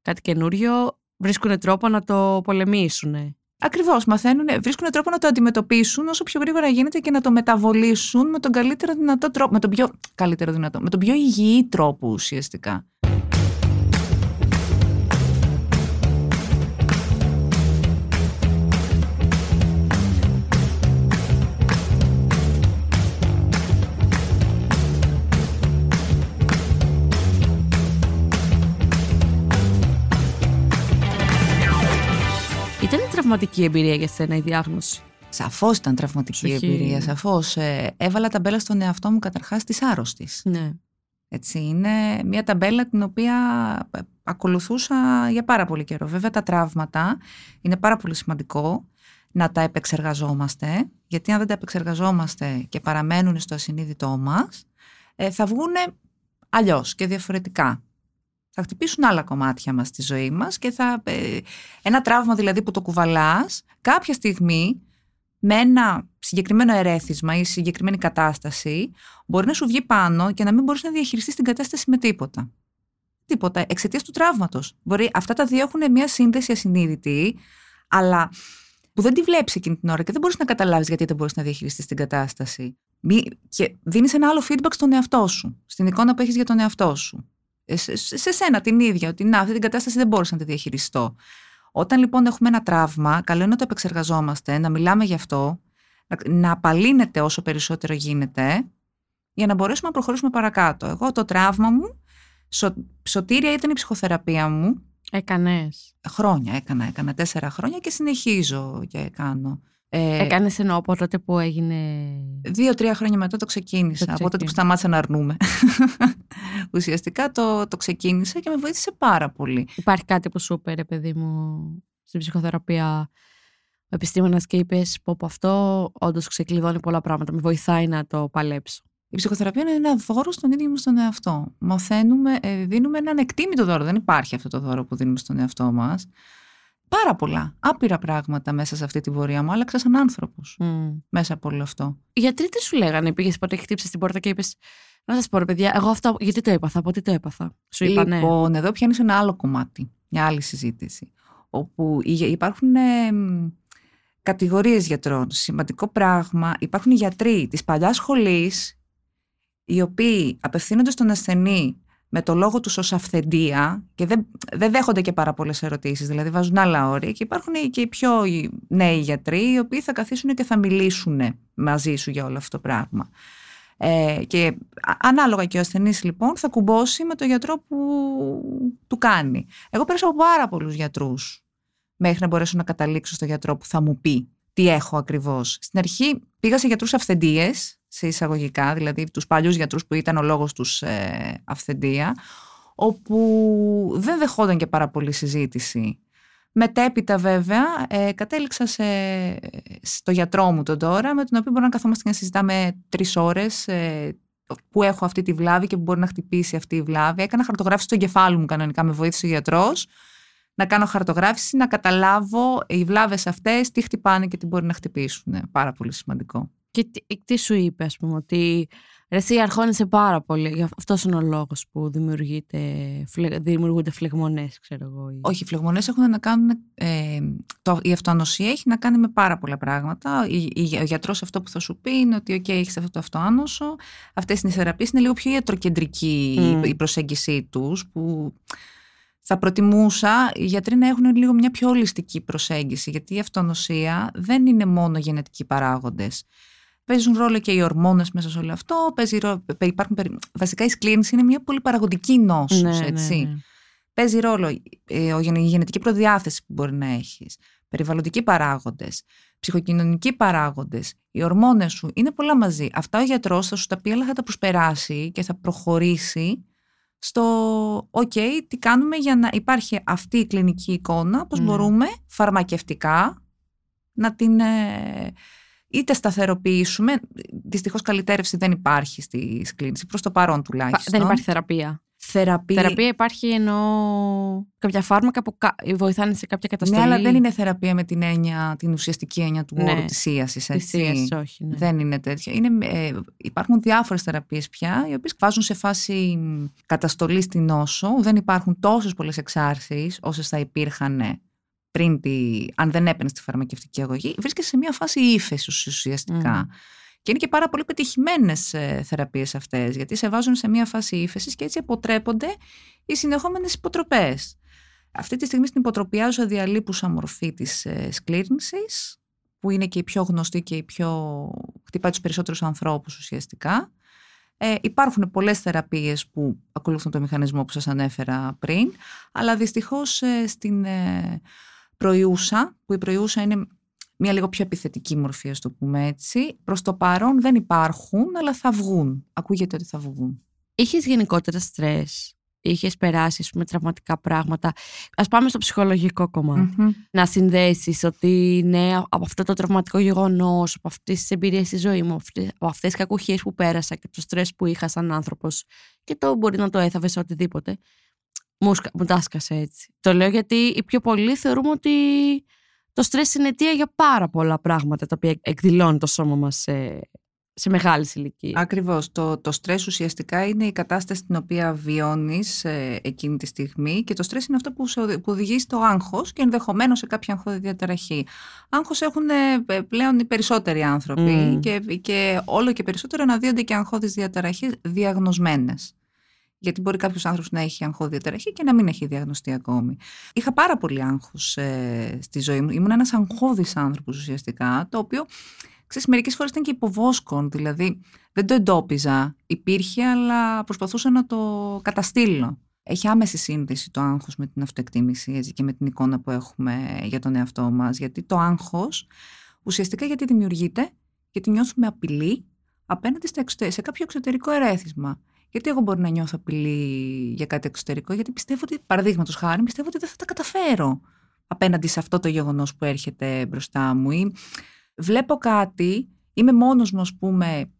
κάτι καινούριο, βρίσκουν τρόπο να το πολεμήσουν.
Ακριβώς, μαθαίνουν, βρίσκουν τρόπο να το αντιμετωπίσουν όσο πιο γρήγορα γίνεται και να το μεταβολήσουν με τον καλύτερο δυνατό τρόπο. Με τον πιο καλύτερο δυνατό, με τον πιο υγιή τρόπο ουσιαστικά.
Τραυματική εμπειρία για σένα η διάγνωση.
Σαφώς ήταν τραυματική εμπειρία. Σαφώς. Ε, έβαλα ταμπέλα στον εαυτό μου καταρχάς της άρρωστης.
Ναι.
Έτσι, είναι μια ταμπέλα την οποία ε, ακολουθούσα για πάρα πολύ καιρό. Βέβαια τα τραύματα είναι πάρα πολύ σημαντικό να τα επεξεργαζόμαστε, γιατί αν δεν τα επεξεργαζόμαστε και παραμένουν στο ασυνείδητό μας, ε, θα βγουν αλλιώς και διαφορετικά θα χτυπήσουν άλλα κομμάτια μας στη ζωή μας και θα, ε, ένα τραύμα δηλαδή που το κουβαλάς κάποια στιγμή με ένα συγκεκριμένο ερέθισμα ή συγκεκριμένη κατάσταση μπορεί να σου βγει πάνω και να μην μπορείς να διαχειριστείς την κατάσταση με τίποτα. Τίποτα, εξαιτίας του τραύματος. Μπορεί, αυτά τα δύο έχουν μια σύνδεση ασυνείδητη, αλλά που δεν τη βλέπεις εκείνη την ώρα και δεν μπορείς να καταλάβεις γιατί δεν μπορείς να διαχειριστείς την κατάσταση. Και δίνεις ένα άλλο feedback στον εαυτό σου, στην εικόνα που έχεις για τον εαυτό σου. Ε, σε, σε σένα την ίδια, ότι να, αυτή την κατάσταση δεν μπορούσα να τη διαχειριστώ. Όταν λοιπόν έχουμε ένα τραύμα, καλό είναι να το επεξεργαζόμαστε, να μιλάμε γι' αυτό, να, να απαλύνεται όσο περισσότερο γίνεται, για να μπορέσουμε να προχωρήσουμε παρακάτω. Εγώ το τραύμα μου, σω, σωτήρια ήταν η ψυχοθεραπεία μου.
Έκανες.
Χρόνια έκανα, έκανα τέσσερα χρόνια και συνεχίζω και κάνω.
Ε, Έκανες εννοώ από τότε που έγινε.
Δύο-τρία χρόνια μετά το ξεκίνησα. από τότε που σταμάτησα να αρνούμε. Ουσιαστικά το, το ξεκίνησα και με βοήθησε πάρα πολύ.
Υπάρχει κάτι που σου είπε, παιδί μου, στην ψυχοθεραπεία, ο επιστήμονας και είπες: Πω από αυτό όντως ξεκλειδώνει πολλά πράγματα. Με βοηθάει να το παλέψω.
Η ψυχοθεραπεία είναι ένα δώρο στον ίδιο μας τον εαυτό. Μαθαίνουμε, ε, δίνουμε έναν εκτίμητο δώρο. Δεν υπάρχει αυτό το δώρο που δίνουμε στον εαυτό μας. Πάρα πολλά, άπειρα πράγματα μέσα σε αυτή τη πορεία μου. Άλλαξα σαν άνθρωπος μέσα από όλο αυτό.
Οι γιατροί τι σου λέγανε, πήγες ποτέ, χτύπησες την πόρτα και είπες. Να σας πω, ρε παιδιά, εγώ αυτό. Γιατί το έπαθα, από τι το έπαθα. Σου είπα, ναι.
Λοιπόν, εδώ πιάνεις ένα άλλο κομμάτι, μια άλλη συζήτηση. Όπου υπάρχουν ε, κατηγορίες γιατρών. Σημαντικό πράγμα. Υπάρχουν οι γιατροί της παλιάς σχολής, οι οποίοι απευθύνονται στον ασθενή με το λόγο τους ως αυθεντία και δεν, δεν δέχονται και πάρα πολλές ερωτήσεις, δηλαδή βάζουν άλλα όρια και υπάρχουν και οι πιο νέοι γιατροί οι οποίοι θα καθίσουν και θα μιλήσουν μαζί σου για όλο αυτό το πράγμα. Ε, και ανάλογα και ο ασθενής λοιπόν θα κουμπώσει με το γιατρό που του κάνει. Εγώ πέρασα από πάρα πολλούς γιατρούς μέχρι να μπορέσω να καταλήξω στο γιατρό που θα μου πει τι έχω ακριβώς. Στην αρχή πήγα σε γιατρούς αυθεντίες, σε εισαγωγικά, δηλαδή τους παλιούς γιατρούς που ήταν ο λόγος τους ε, αυθεντία, όπου δεν δεχόταν και πάρα πολύ συζήτηση. Μετέπειτα βέβαια ε, κατέληξα σε, στο γιατρό μου τον τώρα με τον οποίο μπορώ να καθόμαστε και να συζητάμε τρεις ώρες ε, που έχω αυτή τη βλάβη και που μπορεί να χτυπήσει αυτή η βλάβη. Έκανα χαρτογράφηση στο εγκεφάλου μου κανονικά, με βοήθησε ο γιατρός να κάνω χαρτογράφηση, να καταλάβω οι βλάβες αυτές τι χτυπάνε και τι μπορεί να χτυπήσουν. Πάρα πολύ σημαντικό.
Και τι, τι σου είπε, ας πούμε, ότι εσύ αρχώνεσαι πάρα πολύ. Αυτός είναι ο λόγος που δημιουργείται, δημιουργούνται φλεγμονές, ξέρω εγώ.
Όχι, οι φλεγμονές έχουν να κάνουν. Ε, το, η αυτοανοσία έχει να κάνει με πάρα πολλά πράγματα. ο γιατρός αυτό που θα σου πει είναι ότι, OK, έχεις αυτό το αυτοάνωσο. Αυτές είναι οι θεραπείες. Είναι λίγο πιο ιατροκεντρική mm. η προσέγγιση τους, που θα προτιμούσα οι γιατροί να έχουν λίγο μια πιο ολιστική προσέγγιση, γιατί η αυτονοσία δεν είναι μόνο γενετικοί παράγοντες. Παίζουν ρόλο και οι ορμόνες μέσα σε όλο αυτό. Παίζει υπάρχουν, βασικά η σκλήνηση είναι μια πολύ παραγωγική νόσος, ναι, ναι, έτσι. Ναι, Παίζει ρόλο ε, η γενετική προδιάθεση που μπορεί να έχεις, περιβαλλοντικοί παράγοντες, ψυχοκοινωνικοί παράγοντες, οι ορμόνες σου, είναι πολλά μαζί. Αυτά ο γιατρός θα σου τα πει, αλλά θα τα προσπεράσει και θα προχωρήσει στο «ΟΚ, τι κάνουμε για να υπάρχει αυτή η κλινική εικόνα, πώς μπορούμε φαρμακευτικά να την ε, είτε σταθεροποιήσουμε, δυστυχώς καλυτέρευση δεν υπάρχει στη κλίνηση, προς το παρόν τουλάχιστον.
Δεν υπάρχει θεραπεία.
Θεραπεία.
Θεραπεία υπάρχει ενώ κάποια φάρμακα που βοηθάνε σε κάποια καταστολή.
Ναι, αλλά δεν είναι θεραπεία με την έννοια, την ουσιαστική έννοια του ναι. όρου της ίαση.
Της όχι. Ναι.
Δεν είναι τέτοια. Είναι, ε, υπάρχουν διάφορες θεραπείες πια, οι οποίες βάζουν σε φάση καταστολή στην νόσο. Δεν υπάρχουν τόσες πολλές εξάρσεις όσες θα υπήρχαν πριν τη, αν δεν έπαιρνες τη φαρμακευτική αγωγή. Βρίσκεσαι σε μια φάση ύφεσης ουσιαστικά. Και είναι και πάρα πολύ πετυχημένες ε, θεραπείες αυτές, γιατί σε βάζουν σε μια φάση ύφεσης και έτσι αποτρέπονται οι συνεχόμενες υποτροπές. Αυτή τη στιγμή στην υποτροπιάζω διαλείπουσα μορφή της ε, σκλήρνησης, που είναι και η πιο γνωστή και η πιο. χτυπάει τους περισσότερους ανθρώπους ουσιαστικά. Ε, υπάρχουν πολλές θεραπείες που ακολουθούν το μηχανισμό που σας ανέφερα πριν, αλλά δυστυχώς ε, στην ε, προϊούσα, που η προϊούσα είναι μια λίγο πιο επιθετική μορφή, ας το πούμε έτσι. Προς το παρόν δεν υπάρχουν, αλλά θα βγουν. Ακούγεται ότι θα βγουν.
Είχες γενικότερα στρες, είχες περάσει με τραυματικά πράγματα; Α πάμε στο ψυχολογικό Να συνδέσεις ότι ναι, από αυτό το τραυματικό γεγονός, από αυτές τις εμπειρίες στη ζωή μου, από αυτές τις κακουχίες που πέρασα και το στρες που είχα σαν άνθρωπος, και το μπορεί να το έθαβες σε οτιδήποτε. Μου, μου τάσκασε έτσι. Το λέω γιατί οι πιο πολλοί θεωρούμε ότι το στρες είναι αιτία για πάρα πολλά πράγματα τα οποία εκδηλώνει το σώμα μας σε, σε μεγάλη ηλικία.
Ακριβώς. Το, το στρες ουσιαστικά είναι η κατάσταση την οποία βιώνεις ε, εκείνη τη στιγμή και το στρες είναι αυτό που, σε, που οδηγεί στο άγχος και ενδεχομένως σε κάποια αγχώδη διαταραχή. Άγχος έχουν ε, πλέον οι περισσότεροι άνθρωποι και, και όλο και περισσότερο αναδύονται και αγχώδεις διαταραχές διαγνωσμένες γιατί μπορεί κάποιος άνθρωπος να έχει αγχώδη διαταραχή και να μην έχει διαγνωστεί ακόμη. Είχα πάρα πολύ άγχος ε, στη ζωή μου. Ήμουν ένας αγχώδης άνθρωπος ουσιαστικά, το οποίο ξέρεις, μερικές φορές ήταν και υποβόσκον. Δηλαδή δεν το εντόπιζα. Υπήρχε, αλλά προσπαθούσα να το καταστήλω. Έχει άμεση σύνδεση το άγχος με την αυτοεκτίμηση έτσι, και με την εικόνα που έχουμε για τον εαυτό μας. Γιατί το άγχος ουσιαστικά γιατί δημιουργείται, γιατί νιώθουμε απειλή απέναντι σε κάποιο εξωτερικό ερέθισμα. Γιατί εγώ μπορώ να νιώθω απειλή για κάτι εξωτερικό, γιατί πιστεύω ότι, παραδείγματος χάρη, πιστεύω ότι δεν θα τα καταφέρω απέναντι σε αυτό το γεγονός που έρχεται μπροστά μου. Ή βλέπω κάτι, είμαι μόνος μου, ας πούμε,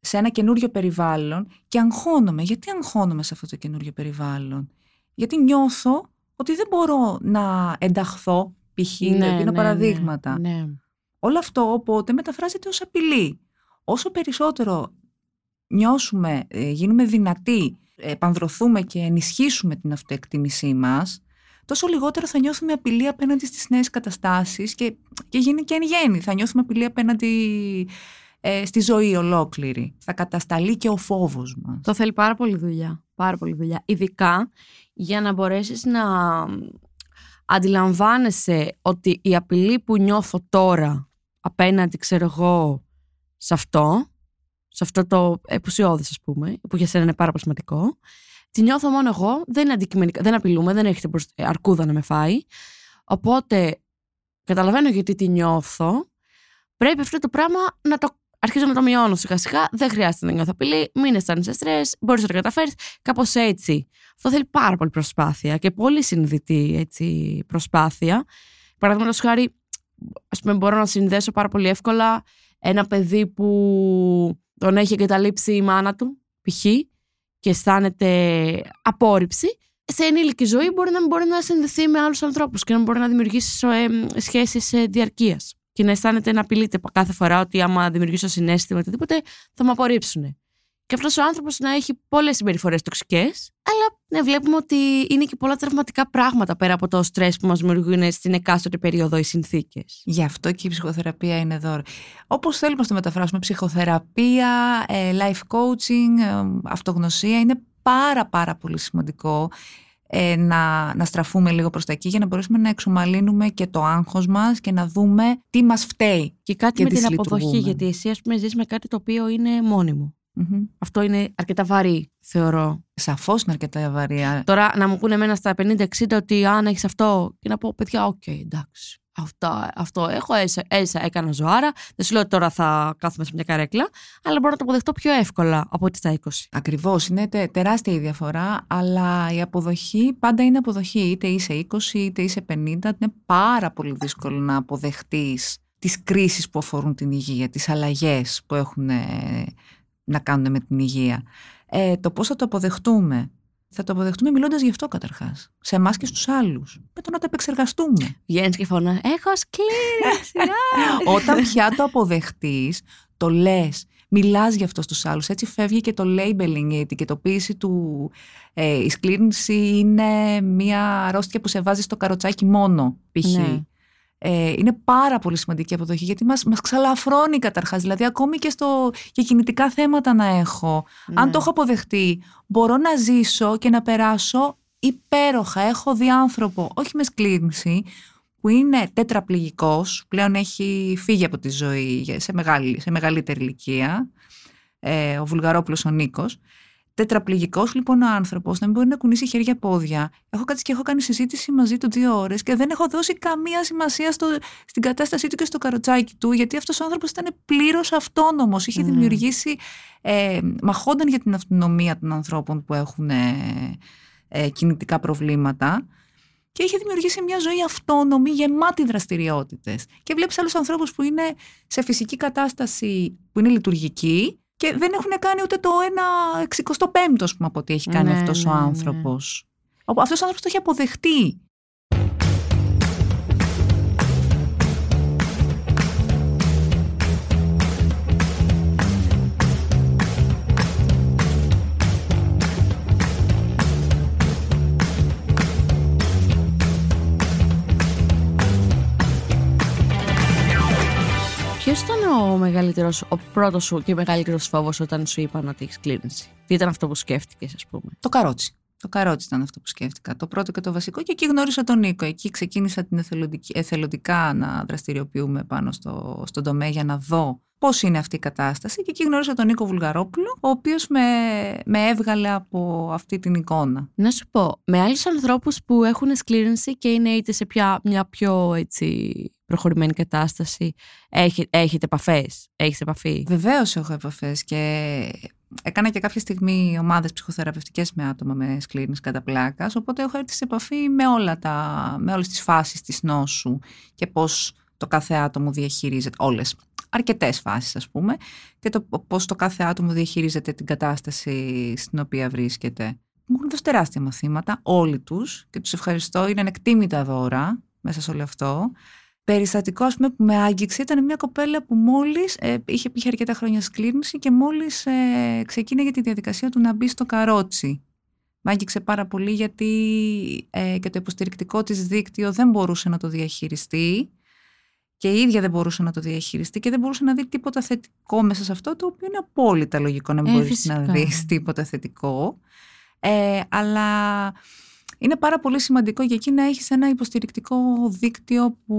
σε ένα καινούριο περιβάλλον και αγχώνομαι. Γιατί αγχώνομαι σε αυτό το καινούριο περιβάλλον; Γιατί νιώθω ότι δεν μπορώ να ενταχθώ, π.χ.
Ναι,
ναι, δίνω
ναι,
παραδείγματα.
Ναι, ναι.
Όλο αυτό οπότε μεταφράζεται ως απειλή. Όσο περισσότερο νιώσουμε, ε, γίνουμε δυνατοί, επανδρωθούμε και ενισχύσουμε την αυτοεκτίμησή μας, τόσο λιγότερο θα νιώθουμε απειλή απέναντι στις νέες καταστάσεις και, και γίνει και εν γέννη. Θα νιώθουμε απειλή απέναντι ε, στη ζωή ολόκληρη. Θα κατασταλεί και ο φόβος μας.
Το θέλει πάρα πολύ δουλειά. Πάρα πολύ δουλειά. Ειδικά για να μπορέσεις να αντιλαμβάνεσαι ότι η απειλή που νιώθω τώρα απέναντι, ξέρω εγώ, σε αυτό, σε αυτό το επουσιώδες ας πούμε, που για σένα είναι πάρα πολύ σημαντικό, τη νιώθω μόνο εγώ, δεν είναι αντικειμενικά, δεν απειλούμε, δεν έχετε μπροσ- ε, αρκούδα να με φάει. Οπότε καταλαβαίνω γιατί τη νιώθω. Πρέπει αυτό το πράγμα να το αρχίζω να το μειώνω σιγά σιγά. Δεν χρειάζεται να νιώθω απειλή. Μην αισθάνεσαι στρες. Μπορείς να το καταφέρεις. Κάπως έτσι. Αυτό θέλει πάρα πολύ προσπάθεια και πολύ συνειδητή έτσι, προσπάθεια. Παραδείγματος χάρη, ας πούμε, μπορώ να συνδέσω πάρα πολύ εύκολα ένα παιδί που τον έχει εγκαταλείψει η μάνα του, π.χ. και αισθάνεται απόρριψη. Σε ενήλικη ζωή μπορεί να μην μπορεί να συνδεθεί με άλλους ανθρώπους και να μην μπορεί να δημιουργήσει ε, σχέσεις διαρκείας. Και να αισθάνεται να απειλείται κάθε φορά ότι άμα δημιουργήσω συνέστημα ή οτιδήποτε θα με απορρίψουν. Και αυτός ο άνθρωπος να έχει πολλές συμπεριφορές τοξικές, αλλά ναι, βλέπουμε ότι είναι και πολλά τραυματικά πράγματα πέρα από το στρες που μας δημιουργούν στην εκάστοτε περίοδο οι συνθήκες.
Γι' αυτό και η ψυχοθεραπεία είναι δώρο. Όπως θέλουμε να το μεταφράσουμε, ψυχοθεραπεία, ε, life coaching, ε, αυτογνωσία είναι πάρα πάρα πολύ σημαντικό ε, να, να στραφούμε λίγο προς τα εκεί για να μπορέσουμε να εξομαλύνουμε και το άγχος μας και να δούμε τι μας φταίει.
Και κάτι
Και
με την
δυσλειτουργούμε.
αποδοχή, γιατί εσύ, ας πούμε, ζεις με κάτι το οποίο είναι μόνιμο.
Μμμ.
Αυτό είναι αρκετά βαρύ, θεωρώ.
Σαφώς είναι αρκετά βαριά.
Τώρα να μου πούνε εμένα στα 50-60 ότι αν έχεις αυτό και να πω παιδιά, οκ, εντάξει. Αυτό, αυτό έχω, έσα, έσα, έκανα ζωάρα. Δεν σου λέω ότι τώρα θα κάθομαι σε μια καρέκλα, αλλά μπορώ να το αποδεχτώ πιο εύκολα από ότι στα 20.
Ακριβώς, είναι τε- τεράστια η διαφορά, αλλά η αποδοχή πάντα είναι αποδοχή. Είτε είσαι 20 είτε είσαι 50, είναι πάρα πολύ δύσκολο να αποδεχτείς τις κρίσεις που αφορούν την υγεία, τις αλλαγές που έχουν ε, να κάνουν με την υγεία. Ε, το πώς θα το αποδεχτούμε; Θα το αποδεχτούμε μιλώντας γι' αυτό καταρχάς. Σε εμάς και στους άλλους. Με το να το επεξεργαστούμε.
Βγαίνεις και φωνάς, Έχω σκλήρωση. α!» <laughs>
Όταν πια το αποδεχτείς, το λες, μιλάς γι' αυτό στους άλλους. Έτσι φεύγει και το labeling, η ετικετοποίηση του ε, η σκλήρινση είναι μια αρρώστια που σε βάζει στο καροτσάκι μόνο, π.χ.
Ναι.
Ε, είναι πάρα πολύ σημαντική η αποδοχή γιατί μας, μας ξαλαφρώνει καταρχάς. Δηλαδή ακόμη και, στο, και κινητικά θέματα να έχω. Αν
Ναι.
το έχω αποδεχτεί, μπορώ να ζήσω και να περάσω υπέροχα. Έχω δει άνθρωπο, όχι με σκλήρινση, που είναι τετραπληγικός, πλέον έχει φύγει από τη ζωή για- σε, μεγάλη, σε μεγαλύτερη ηλικία, ε, ο Βουλγαρόπουλος ο Νίκος. Τετραπληγικός λοιπόν ο άνθρωπος, να μην μπορεί να κουνήσει χέρια-πόδια. Έχω κάτσει και έχω κάνει συζήτηση μαζί του δύο ώρες και δεν έχω δώσει καμία σημασία στο, στην κατάστασή του και στο καροτσάκι του, γιατί αυτός ο άνθρωπος ήταν πλήρως αυτόνομος. Είχε
Ναι.
δημιουργήσει, ε, μαχόνταν για την αυτονομία των ανθρώπων που έχουν ε, ε, κινητικά προβλήματα και είχε δημιουργήσει μια ζωή αυτόνομη, γεμάτη δραστηριότητες. Και βλέπεις άλλους ανθρώπους που είναι σε φυσική κατάσταση που είναι λειτουργική και δεν έχουν κάνει ούτε το ένα 65ο, ας πούμε, από ό,τι έχει κάνει
Ναι,
αυτός ο
ναι, ναι.
άνθρωπος. Ο- Αυτός ο άνθρωπος το έχει αποδεχτεί.
Ήταν ο μεγαλύτερος, ο πρώτος σου και μεγαλύτερος φόβος όταν σου είπαν ότι έχεις κλήρυνση. Τι ήταν αυτό που σκέφτηκες, ας πούμε;
Το καρότσι. Το καρότσι ήταν αυτό που σκέφτηκα. Το πρώτο και το βασικό. Και εκεί γνώρισα τον Νίκο. Εκεί ξεκίνησα την εθελοντική, εθελοντικά να δραστηριοποιούμε πάνω στο, στον τομέα για να δω πώς είναι αυτή η κατάσταση. Και εκεί γνώρισα τον Νίκο Βουλγαρόπουλο, ο οποίος με, με έβγαλε από αυτή την εικόνα.
Να σου πω, με άλλους ανθρώπους που έχουν σκλήρινση και είναι είτε σε πια, μια πιο έτσι, προχωρημένη κατάσταση, έχε, έχετε επαφές, έχεις επαφή;
Βεβαίως έχω επαφές και έκανα και κάποια στιγμή ομάδες ψυχοθεραπευτικές με άτομα με σκλήρινση κατά πλάκας. Οπότε έχω έρθει σε επαφή με, όλα τα, με όλες τις φάσεις της νόσου και πώς το κάθε άτομο διαχειρίζεται. Όλες. αρκετές φάσεις ας πούμε και το πώς το κάθε άτομο διαχειρίζεται την κατάσταση στην οποία βρίσκεται. Μου έχουν δώσει τεράστια μαθήματα, όλοι τους και τους ευχαριστώ, είναι ανεκτήμητα δώρα μέσα σε όλο αυτό. Περιστατικό ας πούμε, που με άγγιξε ήταν μια κοπέλα που μόλις ε, είχε, είχε αρκετά χρόνια σκλήρινση και μόλις ε, ξεκίνησε τη διαδικασία του να μπει στο καρότσι. Με άγγιξε πάρα πολύ γιατί ε, και το υποστηρικτικό της δίκτυο δεν μπορούσε να το διαχειριστεί και η ίδια δεν μπορούσε να το διαχειριστεί και δεν μπορούσε να δει τίποτα θετικό μέσα σε αυτό το οποίο είναι απόλυτα λογικό να μην
Ε,
μπορείς να
φυσικά.
δεις τίποτα θετικό. Ε, αλλά είναι πάρα πολύ σημαντικό για εκεί να έχεις ένα υποστηρικτικό δίκτυο που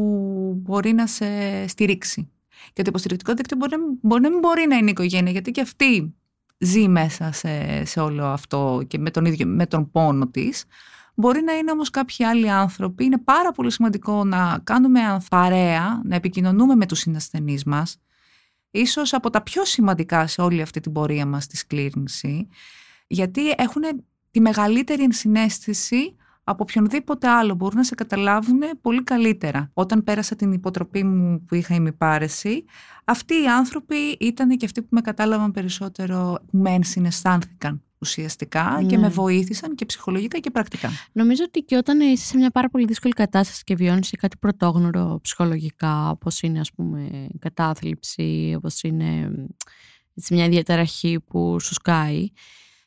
μπορεί να σε στηρίξει. Και το υποστηρικτικό δίκτυο μπορεί, να μην- μπορεί να μην μπορεί να είναι η οικογένεια, γιατί και αυτή ζει μέσα σε, σε όλο αυτό και με τον, ίδιο, με τον πόνο της. Μπορεί να είναι όμως κάποιοι άλλοι άνθρωποι. Είναι πάρα πολύ σημαντικό να κάνουμε ανθ- παρέα, να επικοινωνούμε με τους συνασθενείς μας. Ίσως από τα πιο σημαντικά σε όλη αυτή την πορεία μας στη σκλήρινση. Γιατί έχουν τη μεγαλύτερη ενσυναίσθηση από οποιονδήποτε άλλο. Μπορούν να σε καταλάβουν πολύ καλύτερα. Όταν πέρασα την υποτροπή μου που είχα ημιπάρεση, αυτοί οι άνθρωποι ήταν και αυτοί που με κατάλαβαν περισσότερο, που με ενσυναισθάνθηκαν ουσιαστικά και
Ναι.
με βοήθησαν και ψυχολογικά και πρακτικά.
Νομίζω ότι και όταν είσαι σε μια πάρα πολύ δύσκολη κατάσταση και βιώνεις και κάτι πρωτόγνωρο ψυχολογικά, όπως είναι ας πούμε κατάθλιψη, όπως είναι έτσι, μια διαταραχή που σου σκάει,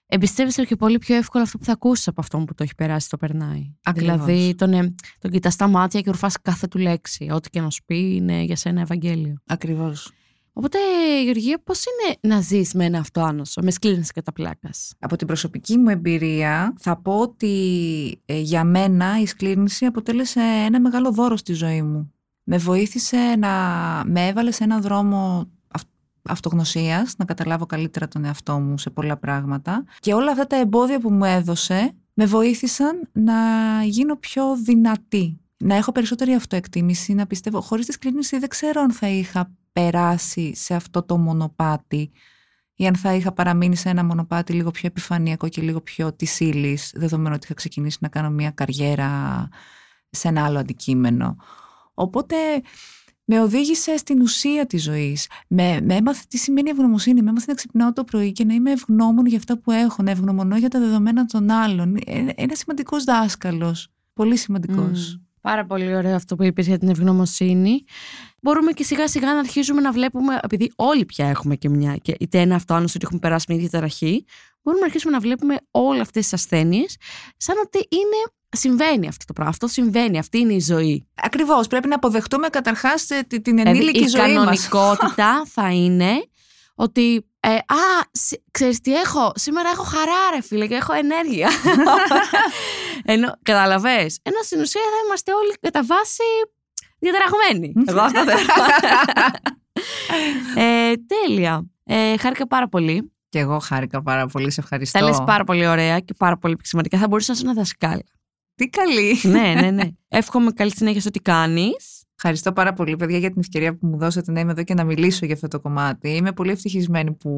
εμπιστεύεσαι και πολύ πιο εύκολα αυτό που θα ακούσεις από αυτόν που το έχει περάσει, το περνάει.
Ακριβώς.
Δηλαδή τον, ε, τον κοιτάς στα μάτια και ρουφάς κάθε του λέξη. Ό,τι και να σου πει είναι για σένα Ευαγγέλιο.
Ακριβώς.
Οπότε, Γεωργία, πώς είναι να ζεις με ένα αυτοάνωσο, με σκλήρινση κατά πλάκας.
Από την προσωπική μου εμπειρία θα πω ότι ε, για μένα η σκλήρινση αποτέλεσε ένα μεγάλο δώρο στη ζωή μου. Με βοήθησε να με έβαλε σε έναν δρόμο αυ- αυτογνωσίας, να καταλάβω καλύτερα τον εαυτό μου σε πολλά πράγματα και όλα αυτά τα εμπόδια που μου έδωσε με βοήθησαν να γίνω πιο δυνατή. Να έχω περισσότερη αυτοεκτίμηση, να πιστεύω. Χωρίς τη σκλήρινση δεν ξέρω αν θα είχα περάσει σε αυτό το μονοπάτι ή αν θα είχα παραμείνει σε ένα μονοπάτι λίγο πιο επιφανειακό και λίγο πιο της ύλης, δεδομένου ότι είχα ξεκινήσει να κάνω μια καριέρα σε ένα άλλο αντικείμενο. Οπότε με οδήγησε στην ουσία της ζωής. Με, με έμαθε τι σημαίνει ευγνωμοσύνη. Με έμαθε να ξυπνάω το πρωί και να είμαι ευγνώμων για αυτά που έχω, να ευγνωμονώ για τα δεδομένα των άλλων. Ε, Ένα σημαντικός δάσκαλος. Πολύ σημαντικός.
Μμ. Πάρα πολύ ωραίο αυτό που είπες για την ευγνωμοσύνη. Μπορούμε και σιγά σιγά να αρχίζουμε να βλέπουμε, επειδή όλοι πια έχουμε και μια, και είτε ένα αυτοάνωση ότι έχουμε περάσει μια διαταραχή, μπορούμε να αρχίσουμε να βλέπουμε όλες αυτές τις ασθένειες σαν ότι είναι, συμβαίνει αυτό το πράγμα. Αυτό συμβαίνει, αυτή είναι η ζωή.
Ακριβώς. Πρέπει να αποδεχτούμε καταρχάς ε, τη- την
Δηλαδή,
ενήλικη
η
ζωή μας.
κανονικότητα <laughs> θα είναι ότι ε, α, σ- ξέρεις τι έχω, σήμερα έχω χαρά ρε φίλε και έχω ενέργεια. <laughs> Ενώ, καταλαβες, ενώ στην ουσία θα είμαστε όλοι κατά βάση διαταραγμένοι. <laughs> Εγώ αυτό θέλω. ε, τέλεια. Ε, χάρηκα πάρα πολύ.
Και εγώ χάρηκα πάρα πολύ. Σε ευχαριστώ.
Τα λες πάρα πολύ ωραία και πάρα πολύ σημαντικά. Θα μπορούσα να είσαι ένα δασκάλα.
Τι καλή.
ναι, ναι, ναι. Εύχομαι καλή συνέχεια στο τι κάνεις.
Ευχαριστώ πάρα πολύ, παιδιά, για την ευκαιρία που μου δώσατε να είμαι εδώ και να μιλήσω για αυτό το κομμάτι. Είμαι πολύ ευτυχισμένη που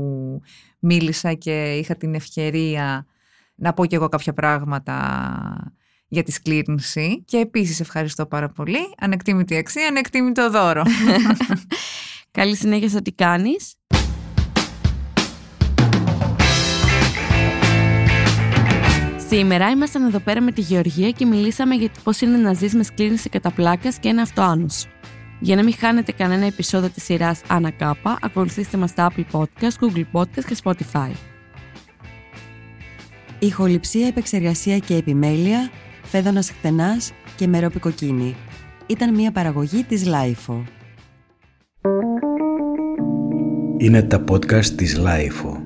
μίλησα και είχα την ευκαιρία να πω κι εγώ κάποια πράγματα για τη σκλήρινση. Και επίσης ευχαριστώ πάρα πολύ. Ανεκτήμητη αξία, ανεκτήμητο δώρο. <laughs>
Καλή συνέχεια στο τι κάνεις. Σήμερα ήμασταν εδώ πέρα με τη Γεωργία και μιλήσαμε για το πώς είναι να ζεις με σκλήρυνση κατά πλάκας και ένα αυτοάνοσο. Για να μην χάνετε κανένα επεισόδιο της σειράς Άννα Κάπα, ακολουθήστε μας στα Apple Podcast, Google Podcast και Spotify.
Ηχοληψία, επεξεργασία και επιμέλεια, Φαίδωνας Κτενάς και Μερόπη Κοκκίνη. Ήταν μια παραγωγή της LiFO.
Είναι τα podcast της LiFO.